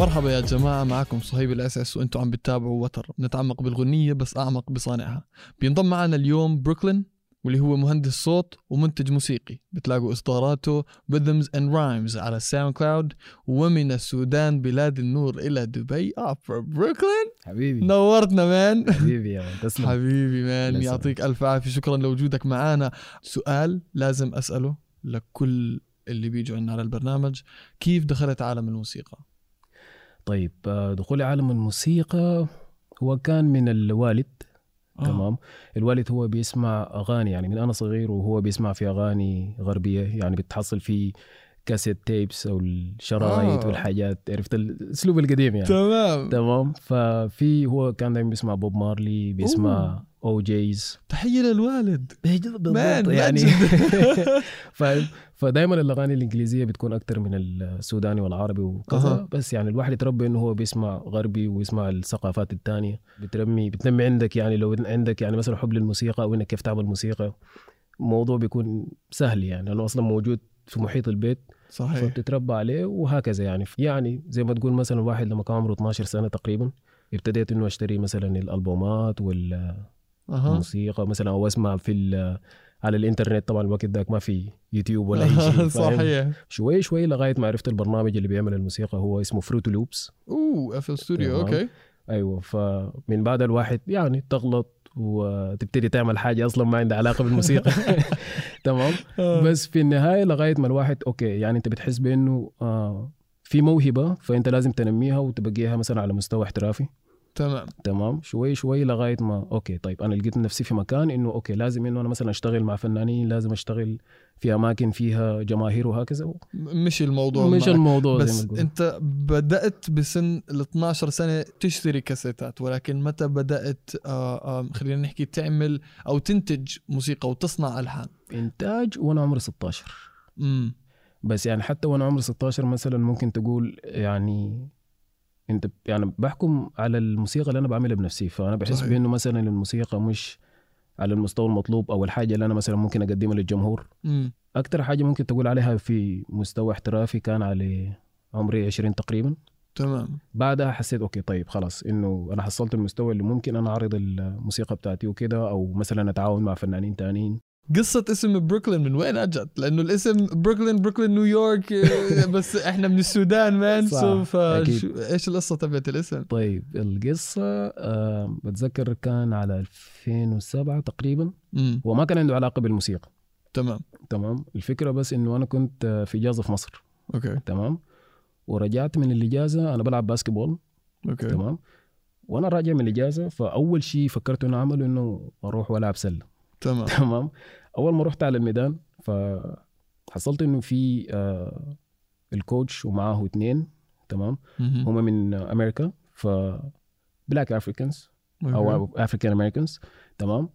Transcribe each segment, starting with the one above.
مرحبا يا جماعة معكم صهيب الأساس وأنتم عم بتتابعوا وتر. نتعمق بالغنية بس أعمق بصانعها. بينضم معنا اليوم بروكلين واللي هو مهندس صوت ومنتج موسيقي. بتلاقوا إصداراته Rhythms and Rhymes على SoundCloud ومن السودان بلاد النور إلى دبي أوبرا بروكلين حبيبي. نورتنا man. حبيبي يا man تسلم. حبيبي man. يعطيك ألف عافية. شكرا لوجودك معنا سؤال لازم أسأله لكل اللي بيجوا عنا على البرنامج. كيف دخلت عالم الموسيقى؟ طيب آه، دخولي عالم الموسيقى هو كان من الوالد آه. تمام؟ الوالد هو بيسمع أغاني يعني من أنا صغير وهو بيسمع في أغاني غربية يعني بتحصل في cassette tapes أو الشرايط آه. والحاجات عرفت الأسلوب القديم يعني. تمام. تمام؟ ففي هو كان دايما بيسمع بوب مارلي بيسمع OGs. تحية للوالد. بالضبط مان، يعني. فاهم فدايما الأغاني الإنجليزية بتكون أكتر من السوداني والعربي وكذا. أها. بس يعني الواحد يتربى إنه هو بيسمع غربي ويسمع الثقافات الثانية بترمي بتنمي عندك يعني لو عندك يعني مثلا حب للموسيقى أو إنك كيف تعمل موسيقى الموضوع بيكون سهل يعني. لأنه أصلا موجود في محيط البيت. صحيح. فبتتربى عليه وهكذا يعني. يعني زي ما تقول مثلا الواحد لما كان عمره 12 سنة تقريبا ابتديت إنه أشتري مثلا الألبومات وال أها. موسيقى مثلا أو أسمع في على الإنترنت طبعا الوقت ذاك ما في يوتيوب ولا أي شيء؟ صحيح. شوي شوي لغاية ما عرفت البرنامج اللي بيعمل الموسيقى هو اسمه Fruity Loops أو FL Studio. okay. أيوه فمن بعد الواحد يعني تغلط وتبتدي تعمل حاجة أصلا ما عندها علاقة بالموسيقى. تمام. بس في النهاية لغاية ما الواحد okay يعني أنت بتحس بإنه آه في موهبة فأنت لازم تنميها وتبقيها مثلا على مستوى احترافي. تمام. تمام. شوي شوي لغاية ما okay طيب أنا لقيت نفسي في مكان إنه okay لازم إنه أنا مثلا أشتغل مع فنانين لازم أشتغل في أماكن فيها جماهير وهكذا. مش الموضوع مش معك. الموضوع زي بس ما تقول. أنت بدأت بسن ال 12 سنة تشتري كاسيتات ولكن متى بدأت آه آه خلينا نحكي تعمل أو تنتج موسيقى وتصنع ألحان؟ إنتاج وأنا عمري 16 امم بس يعني حتى وأنا عمري 16 مثلا ممكن تقول يعني انت يعني بحكم على الموسيقى اللي أنا بعملها بنفسي فأنا بحس. بإنه مثلا الموسيقى مش على المستوى المطلوب أو الحاجة اللي أنا مثلا ممكن أقدمها للجمهور. أكتر حاجة ممكن تقول عليها في مستوى احترافي كان على عمري 20 تقريبا. تمام. بعدها حسيت أوكي طيب خلاص إنه أنا حصلت المستوى اللي ممكن أنا أعرض الموسيقى بتاعتي وكده أو مثلا أتعاون مع فنانين تانيين. قصة اسم بروكلين من وين أجت؟ لأنه الاسم بروكلين بروكلين نيويورك بس إحنا من السودان man so إيش القصة تبعت الاسم؟ طيب القصة آه بتذكر كان على 2007 تقريبا وما كان عنده علاقة بالموسيقى. تمام. تمام. الفكرة بس إنه أنا كنت آه، في اجازه في مصر. okay. تمام. ورجعت من الاجازه أنا بلعب basketball okay. تمام. وأنا راجع من الاجازه فأول شيء فكرت إنه أعمله إنه أروح وألعب سلة. تمام. تمام. أول ما رحت على الميدان فحصلت إنه في آه ال coach ومعاه اثنين تمام. هم من أمريكا ف black Africans. أو African Americans تمام؟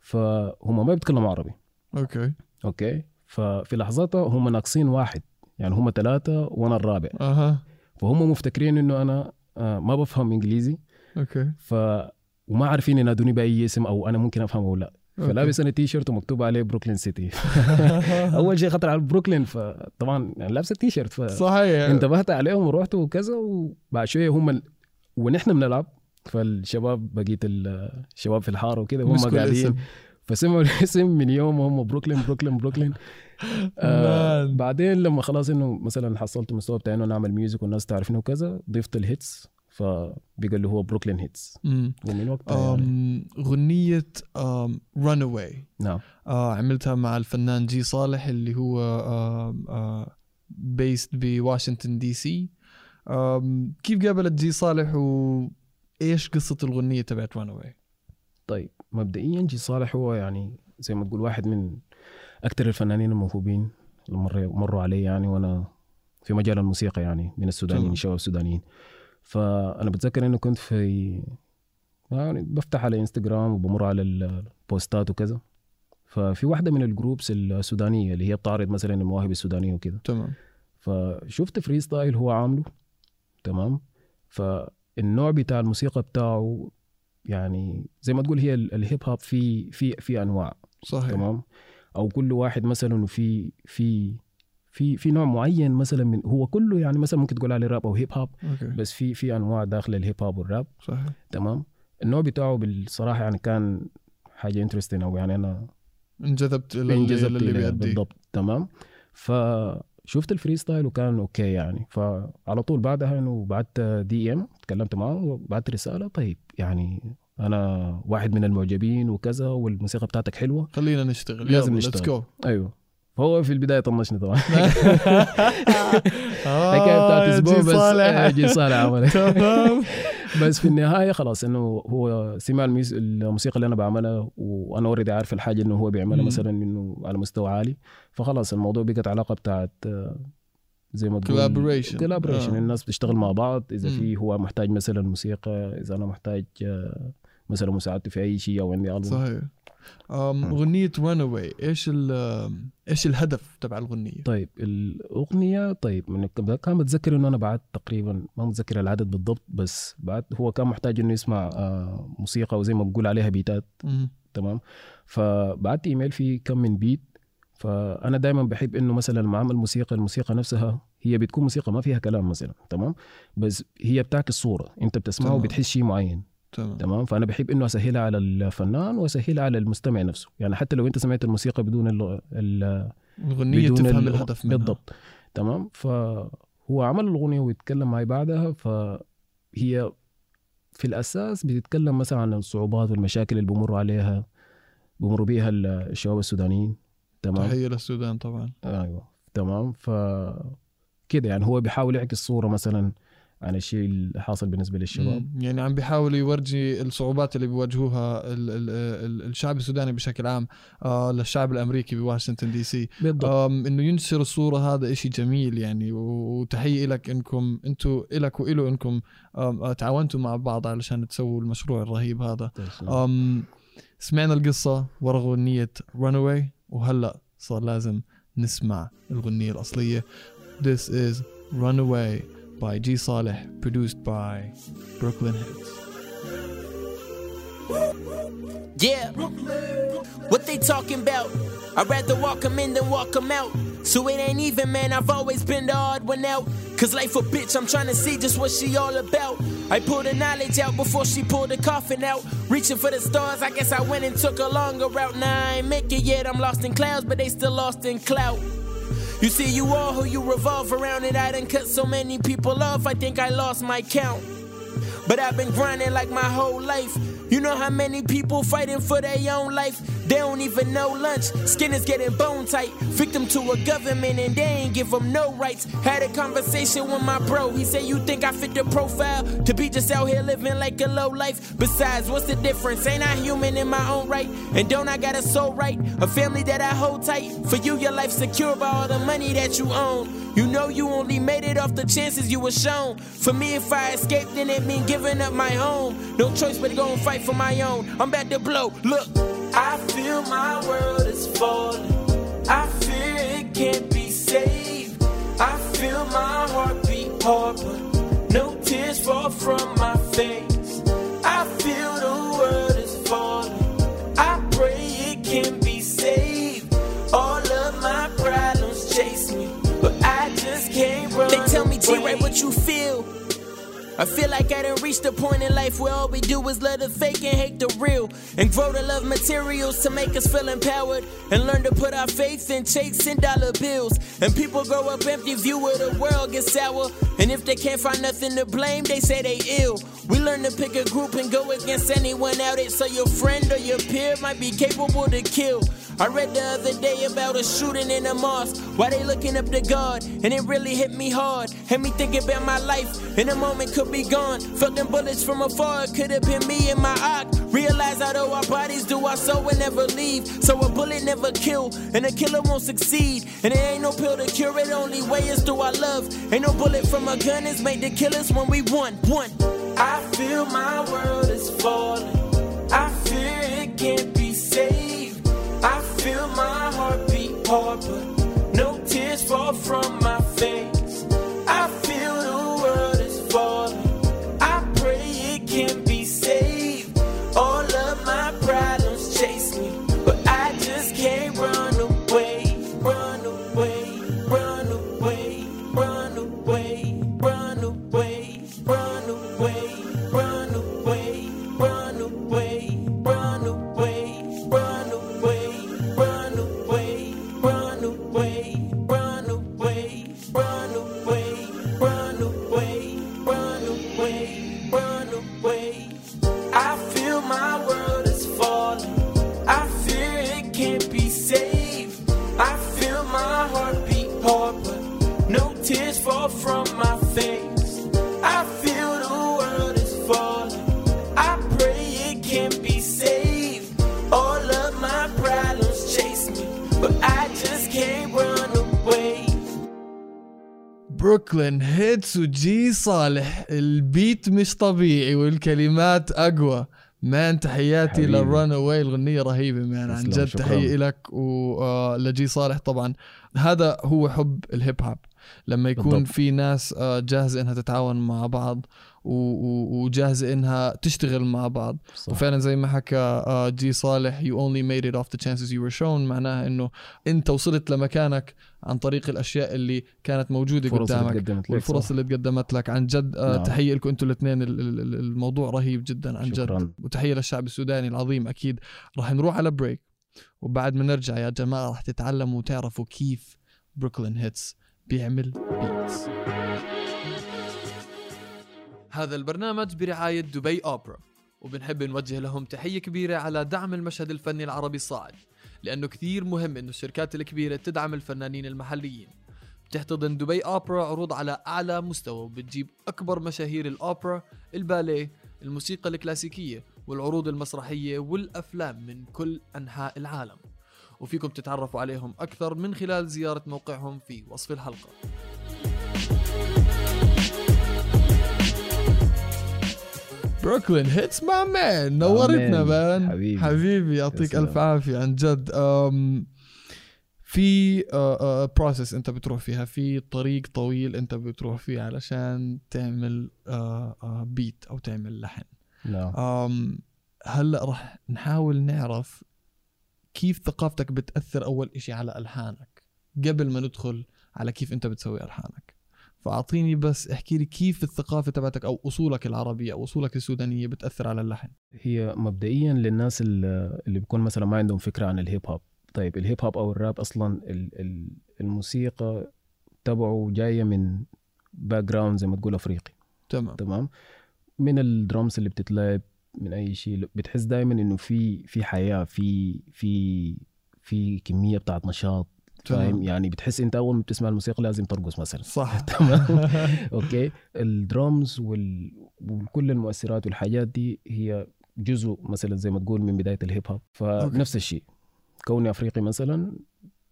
فهم ما بيتكلموا عربي. okay. okay? ففي لحظتها هم ناقصين واحد يعني هم ثلاثة وأنا الرابع. أها. فهم مفتكرين إنه أنا آه ما بفهم إنجليزي. okay. ف وما عارفين ينادوني بأي اسم أو أنا ممكن افهم أو لأ. فلابس أنا تي شيرت ومكتوب عليه بروكلين city أول شيء خطر على بروكلين فطبعا يعني لابس التي شيرت صحيح. فانتبهت عليهم ورحت وكذا وبعد شوية هم ال... ونحن بنلعب فالشباب بقيت الشباب في الحارة وكده هم قاعدين. فسمعوا الاسم من يوم هم بروكلين بروكلين بروكلين آه. بعدين لما خلاص إنه مثلا حصلت المستوى بتاعي انه نعمل music والناس تعرفني وكذا ضفت ال Hitz فبقى اللي هو Brooklyn Hitz. ومن وقتها يعني غنية Runaway نعم عملتها مع الفنان جي صالح اللي هو based بواشنطن دي سي كيف قابلت جي صالح وايش قصة الغنية تبعت Runaway؟ طيب مبدئيا جي صالح هو يعني زي ما تقول واحد من أكثر الفنانين الموهوبين اللي مر مروا علي يعني وأنا في مجال الموسيقى يعني من السودانيين. الشباب السودانيين فأنا بتذكر انه كنت في يعني بفتح على انستغرام وبمر على البوستات وكذا. ففي واحدة من ال groups السودانية اللي هي بتعرض مثلا المواهب السودانية وكده تمام. فشفت freestyle هو عامله. تمام. فالنوع بتاع الموسيقى بتاعه يعني زي ما تقول هي ال- الهيب هوب في في في أنواع. صحيح. تمام. أو كل واحد مثلا في في في في نوع معين مثلا من هو كله يعني مثلا ممكن تقول عليه راب أو هيب هوب بس في في أنواع داخل الهيب هوب والراب صحيح. تمام؟ النوع بتاعه بالصراحة يعني كان حاجة interesting أو يعني أنا انجذبت إلى انجذبت اللي بيأدي بالضبط. تمام؟ فشفت ال freestyle وكان okay يعني. فعلى طول بعدها إنه بعت DM تكلمت معه وبعت رسالة. طيب يعني أنا واحد من المعجبين وكذا والموسيقى بتاعتك حلوة. خلينا نشتغل. لازم نشتغل. let's go. أيوه. فهو في البداية طنشني طبعا آه، الحكاية بتاعت أسبوع جي بس. آه، جي صالح عمل تمام بس في النهاية خلاص إنه هو سمع الموسيقى اللي أنا بعملها وأنا already عارف الحاجة إنه هو بيعملها. مثلا إنه على مستوى عالي فخلاص الموضوع بقت علاقة بتاعت آه، زي ما تقول Collaboration. collaboration آه. الناس بتشتغل مع بعض إذا. في هو محتاج مثلا موسيقى إذا أنا محتاج آه، مثلا مساعدته في أي شيء أو عندي البوم صحيح آه. أغنية Runaway إيش إيش الهدف تبع الأغنية؟ طيب الأغنية طيب من كان بتذكر إنه أنا بعت تقريبا ما متذكر العدد بالضبط بس بعت هو كان محتاج إنه يسمع آه، موسيقى وزي ما بقول عليها بيتات. تمام فبعت إيميل فيه كم من beat فأنا دائما بحب إنه مثلا لما أعمل موسيقى الموسيقى نفسها هي بتكون موسيقى ما فيها كلام مثلا تمام بس هي بتعكس صورة أنت بتسمعه تمام. وبتحس شيء معين تمام. تمام؟ فأنا بحب إنه أسهلها على الفنان وأسهلها على المستمع نفسه. يعني حتى لو أنت سمعت الموسيقى بدون ال ال الأغنية بدون تفهم ال- الهدف منها. بالضبط. تمام؟ فهو عمل الأغنية ويتكلم معي بعدها فهي في الأساس بتتكلم مثلا عن الصعوبات والمشاكل اللي بمروا عليها بمروا بيها ال- الشباب السودانيين. تمام؟ تحية للسودان طبعا. أيوه. تمام؟ ف كده يعني هو بيحاول يعكس صورة مثلا عن الشيء اللي حاصل بالنسبة للشباب. مم. يعني عم بيحاول يورجي الصعوبات اللي بيواجهوها ال ال ال الشعب السوداني بشكل عام آه للشعب الأمريكي بواشنطن دي سي. بالضبط. آم إنه ينشر الصورة هذا إشي جميل يعني و- وتحية لك إنكم أنتم إلك وإله إنكم آم، آه، تعاونتوا مع بعض علشان تسووا المشروع الرهيب هذا. أم سمعنا القصة ورا أغنية Runaway وهلأ صار لازم نسمع الأغنية الأصلية. This is Runaway. by G. Saleh, produced by Brooklyn Hits. Yeah, Brooklyn. what they talking about? I'd rather walk 'em in than walk 'em out. So it ain't even, man, I've always been the odd one out. Cause life a bitch, I'm trying to see just what she all about. I pulled the knowledge out before she pulled the coffin out. Reaching for the stars, I guess I went and took a longer route. Now I ain't make it yet, I'm lost in clouds, but they still lost in clout. You see, you all who you revolve around and I done cut so many people off, I think I lost my count. But I've been grinding like my whole life. You know how many people fighting for their own life? They don't even know lunch. Skin is getting bone tight. Victim to a government and they ain't give them no rights. Had a conversation with my bro. He said, You think I fit the profile to be just out here living like a low life? Besides, what's the difference? Ain't I human in my own right? And don't I got a soul right? A family that I hold tight. For you, your life secure by all the money that you own. You know you only made it off the chances you were shown. For me, if I escaped, then it mean giving up my home. No choice but to go and fight for my own. I'm about to blow. Look, I feel my world is falling. I fear it can't be saved. I feel my heart beat hard, but no tears fall from my face. I feel the world is falling. I pray it can be saved. All of my problems chase me, but I just can't run. They tell me, T, right what you feel. I feel like I done reached a point in life where all we do is love the fake and hate the real. And grow to love materials to make us feel empowered. And learn to put our faith in chasing dollar bills. And people grow up empty view of the world gets sour. And if they can't find nothing to blame, they say they ill. We learn to pick a group and go against anyone out it. So your friend or your peer might be capable to kill. I read the other day about a shooting in a mosque. Why they looking up to God? And it really hit me hard. Had me thinking about my life. In a moment could be gone. Felt them bullets from afar. Could have been me and my ock. Realize although our bodies do our soul will never leave. So a bullet never kill. And a killer won't succeed. And there ain't no pill to cure it. Only way is through our love. Ain't no bullet from a gun is made to kill us when we want One. I feel my world is falling. I fear it can't be saved. I feel my heart beat hard, but no tears fall from my face. I Brooklyn Hitz وجي صالح ال beat مش طبيعي والكلمات أقوى man تحياتي حبيبي. لل Runaway الغنية رهيبة man عن جد. تحية لك ولجي صالح طبعا هذا هو حب الهيب هوب لما يكون بالضبط. في ناس آه، جاهزة إنها تتعاون مع بعض و- و- وجاهزة إنها تشتغل مع بعض. صح. وفعلا زي ما حكى آه، جي صالح you only made it off the chances you were shown. معناها إنه أنت وصلت لمكانك عن طريق الأشياء اللي كانت موجودة الفرص اللي قدامك. لك والفرص صح. اللي تقدمت لك. عن جد آه نعم. تحية لكم أنتم الاثنين. ال- ال- ال- الموضوع رهيب جدا عن جد. شكراً. وتحية للشعب السوداني العظيم أكيد. راح نروح على break وبعد ما نرجع يا جماعة راح تتعلموا وتعرفوا كيف Brooklyn Hitz بيعمل beats هذا البرنامج برعاية دبي أوبرا وبنحب نوجه لهم تحية كبيرة على دعم المشهد الفني العربي الصاعد لأنه كثير مهم إنه الشركات الكبيرة تدعم الفنانين المحليين. بتحتضن دبي أوبرا عروض على أعلى مستوى وبتجيب أكبر مشاهير الأوبرا الباليه الموسيقى الكلاسيكية والعروض المسرحية والأفلام من كل أنحاء العالم. وفيكم تتعرفوا عليهم أكثر من خلال زيارة موقعهم في وصف الحلقة. بروكلين هيتس مع man نورتنا. man حبيبي. حبيبي يعطيك. ألف عافية عن جد. أم في process أنت بتروح فيها. في طريق طويل أنت بتروح فيه علشان تعمل بيت أو تعمل لحن. نعم هلأ راح نحاول نعرف كيف ثقافتك بتأثر أول إشي على ألحانك قبل ما ندخل على كيف أنت بتسوي ألحانك. فأعطيني بس احكي لي كيف الثقافة تبعتك أو أصولك العربية أو أصولك السودانية بتأثر على اللحن؟ هي مبدئيا للناس اللي بيكون مثلا ما عندهم فكرة عن الهيب هوب. طيب الهيب هوب أو الراب أصلا ال- ال- الموسيقى تبعه جاية من background زي ما تقول أفريقي. تمام. تمام؟ من الدرامز اللي بتتلعب من أي شيء بتحس دائما إنه في في حياة في في في كمية بتاعت نشاط. فاهم؟ يعني بتحس انت اول ما بتسمع الموسيقى لازم ترقص مثلا. صح. تمام؟ okay. ال drums وال... وكل المؤثرات والحاجات دي هي جزء مثلا زي ما تقول من بداية الهيب هوب فنفس الشيء. كوني أفريقي مثلا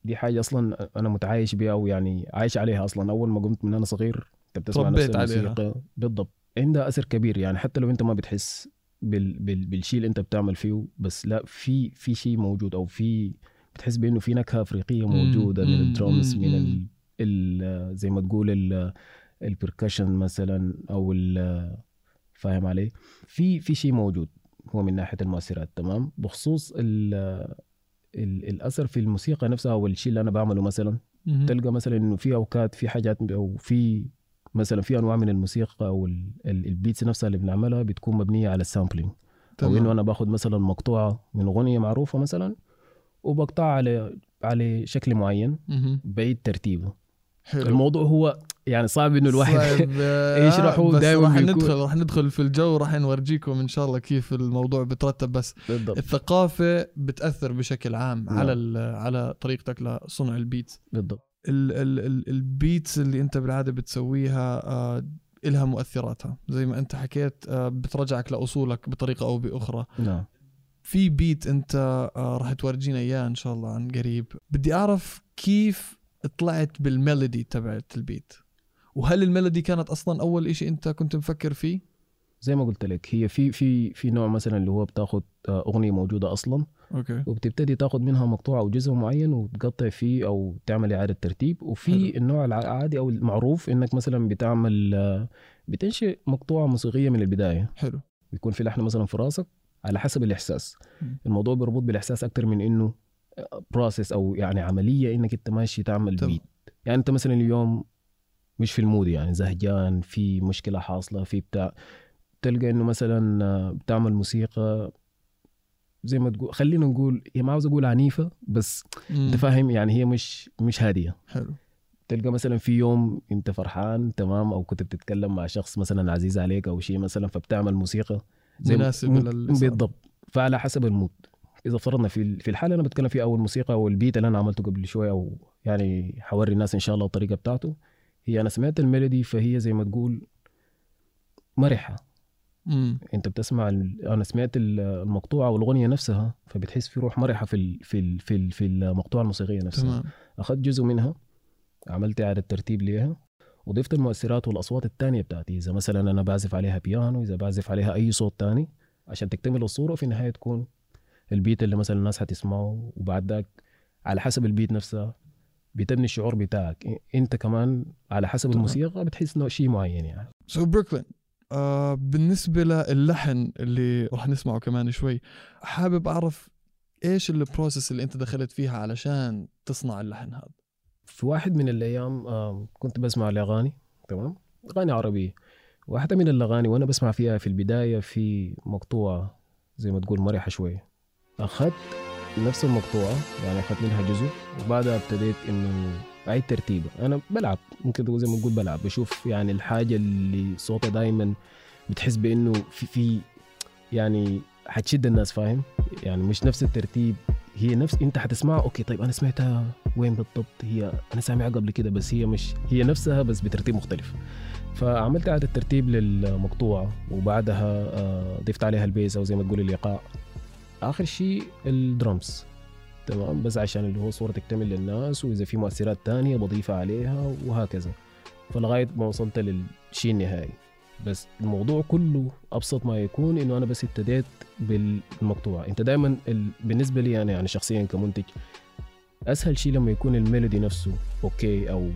دي حاجة أصلا أنا متعايش بها أو يعني عايش عليها أصلا. أول ما قمت من أنا صغير انت بتسمع نفس طبيت عليها. الموسيقى. بالضبط. عندها أثر كبير يعني حتى لو أنت ما بتحس بال... بال... بالشيء اللي أنت بتعمل فيه بس لا في في شيء موجود أو في بتحس بإنه في نكهة أفريقية مم، موجودة من مم، الدرامز مم، من مم. ال... ال... زي ما تقول ال... ال percussion مثلا أو ال... فاهم علي في في شيء موجود هو من ناحية المؤثرات تمام بخصوص ال... ال... الأثر في الموسيقى نفسها أو الشيء اللي أنا بعمله مثلا مهم. تلقى مثلا إنه في أوقات في حاجات أو في مثلا في أنواع من الموسيقى أو ال- ال- ال beats نفسها اللي بنعملها بتكون مبنية على ال sampling أو. إنه أنا باخذ مثلا مقطوعة من أغنية معروفة مثلا وبقطعها على على شكل معين مهم. بعيد ترتيبه. حلو. الموضوع هو يعني صعب إنه الواحد آه، دايماً راح بيكون- ندخل راح ندخل في الجو راح نورجيكم إن شاء الله كيف الموضوع بترتب. بس بالضبط. الثقافة بتأثر بشكل عام نعم. على على طريقتك لصنع ال beats. بالضبط. ال ال ال ال beats اللي أنت بالعادة بتسويها آه إلها مؤثراتها. زي ما أنت حكيت آه بترجعك لأصولك بطريقة أو بأخرى. نعم. في beat انت آه راح تورجينا إياه إن شاء الله عن قريب. بدي أعرف كيف طلعت بال melody تبعت ال beat وهل ال melody كانت أصلا أول إشي أنت كنت مفكر فيه؟ زي ما قلت لك هي في في في نوع مثلا اللي هو بتاخذ أغنية موجودة أصلا. okay. وبتبتدي تاخذ منها مقطوعه أو جزء معين وتقطع فيه أو تعمل إعادة ترتيب. وفي حلو. النوع العادي أو المعروف إنك مثلا بتعمل آه، بتنشئ مقطوعة موسيقية من البداية. حلو. بيكون في لحن مثلا في راسك على حسب الإحساس. الموضوع بيربط بالإحساس أكتر من إنه process أو يعني عملية إنك أنت ماشي تعمل. beat يعني أنت مثلا اليوم مش في ال mood يعني زهجان في مشكلة حاصلة في بتاع تلقى إنه مثلا آه، بتعمل موسيقى زي ما تقول خلينا نقول هي ما عاوز أقول عنيفة بس. أنت فاهم يعني هي مش مش هادية حلو تلقى مثلا في يوم أنت فرحان تمام أو كنت بتتكلم مع شخص مثلا عزيز عليك أو شيء مثلا فبتعمل موسيقى مناسب صار. بالضبط. فعلى حسب ال mood. إذا فرضنا في في الحالة أنا بتكلم فيها أو الموسيقى أو ال beat اللي أنا عملته قبل شوية أو يعني حوري الناس إن شاء الله الطريقة بتاعته هي أنا سمعت ال melody فهي زي ما تقول مرحة. مم. أنت بتسمع أنا سمعت ال- المقطوعة والاغنيه نفسها فبتحس في روح مرحة في ال في ال في, ال في المقطوعة الموسيقية نفسها. تمام. أخذت جزء منها عملت إعادة ترتيب ليها. وضفت المؤثرات والأصوات الثانية بتاعتي إذا مثلا أنا بعزف عليها بيانو إذا بعزف عليها أي صوت ثاني عشان تكتمل الصورة وفي النهاية تكون ال beat اللي مثلا الناس حتسمعه وبعد ذاك على حسب ال beat نفسها بتبني الشعور بتاعك. أنت كمان على حسب. الموسيقى بتحس إنه شيء معين يعني. so بروكلين آه بالنسبة للحن اللي راح نسمعه كمان شوي حابب أعرف إيش ال process اللي أنت دخلت فيها علشان تصنع اللحن هذا؟ في واحد من الأيام آم، كنت بسمع الأغاني تمام؟ أغاني عربية. واحدة من الأغاني وأنا بسمع فيها في البداية في مقطوعة زي ما تقول مرحة شوية. أخذت نفس المقطوعة يعني أخذت منها جزء وبعدها ابتديت إنه أعيد ترتيبه. أنا بلعب ممكن زي ما تقول بلعب بشوف يعني الحاجة اللي صوتها دائما بتحس بإنه في في يعني حتشد الناس فاهم؟ يعني مش نفس الترتيب هي نفس أنت حتسمعها أوكي طيب أنا سمعتها وين بالضبط. هي أنا سامعها قبل كده بس هي مش هي نفسها بس بترتيب مختلف. فعملت إعادة ترتيب للمقطوعة وبعدها آه، ضفت عليها البيز أو زي ما تقول الايقاع آخر شيء الدرمز تمام؟ بس عشان اللي هو صوره تكتمل للناس وإذا في مؤثرات تانية بضيفها عليها وهكذا. فلغاية ما وصلت للشيء النهائي. بس الموضوع كله أبسط ما يكون إنه أنا بس ابتديت بالمقطوعة. أنت دائما ال... بالنسبة لي أنا يعني شخصيا كمنتج أسهل شيء لما يكون ال melody نفسه okay أو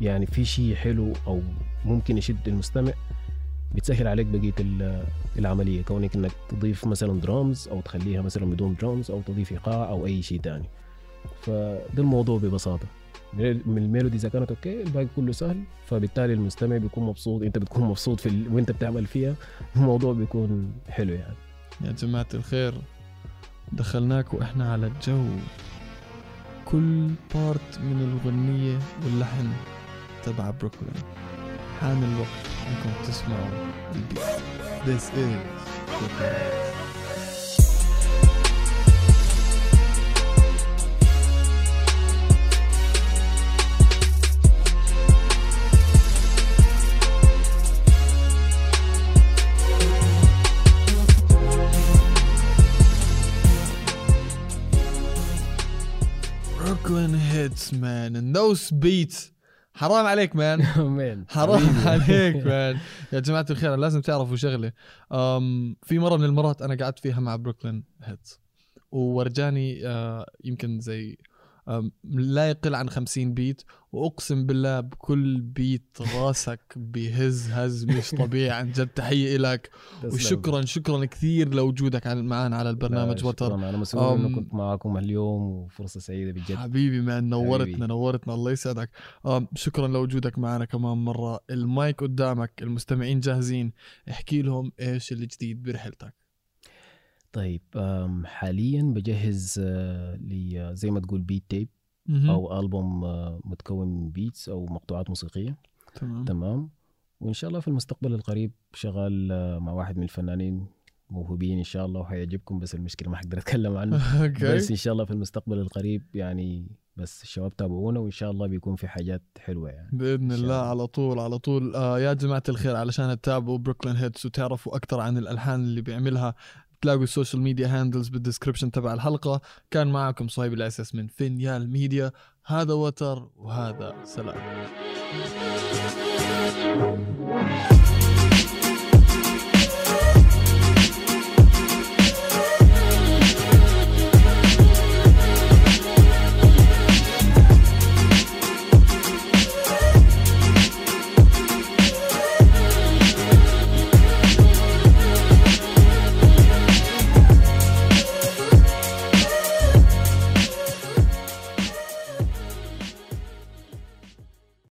يعني في شيء حلو أو ممكن يشد المستمع بتسهل عليك بقية ال- العملية. كونك إنك تضيف مثلا درامز أو تخليها مثلا بدون درامز أو تضيف إيقاع أو أي شيء تاني. فده الموضوع ببساطة. من ال melody إذا كانت okay الباقي كله سهل. فبالتالي المستمع بيكون مبسوط أنت بتكون مبسوط في ال... وأنت بتعمل فيها الموضوع بيكون حلو يعني. يا جماعة الخير دخلناك وإحنا على الجو. كل بارت من الأغنية واللحن تبع بروكلين حان الوقت إنكم تسمعوا البيت This is Brooklyn. Hits man and those beats. حرام عليك man حرام. عليك man يا جماعة الخير لازم تعرفوا شغلة أم في مرة من المرات أنا قعدت فيها مع بروكلين هيتس وورجاني آه، يمكن زي لا يقل عن 50 beat. وأقسم بالله بكل beat راسك بهز هز مش طبيعي. عن جد تحية لك. وشكرا شكرا كثير لوجودك معنا على البرنامج وتر. أنا مسرور انه كنت معكم اليوم وفرصة سعيدة بجد. حبيبي man نورتنا حبيبي. نورتنا الله يسعدك. شكرا لوجودك معنا كمان مرة. المايك قدامك المستمعين جاهزين. احكي لهم إيش الجديد برحلتك. طيب حاليا بجهز آه، لي آه، زي ما تقول beat tape. أو ألبوم آه، متكون من beats أو مقطوعات موسيقية. تمام. تمام. وإن شاء الله في المستقبل القريب شغال مع واحد من الفنانين موهوبين إن شاء الله وحيعجبكم بس المشكلة ما حقدر أتكلم عنه. بس إن شاء الله في المستقبل القريب يعني بس الشباب تابعونا وإن شاء الله بيكون في حاجات حلوة يعني. بإذن الله. على طول على طول. آه يا جماعة الخير علشان تتابعوا Brooklyn Hitz وتعرفوا أكثر عن الألحان اللي بيعملها تلاقوا ال social media handles بال description تبع الحلقة. كان معكم صهيب الاساس من Vinyl Media هذا وتر وهذا سلام.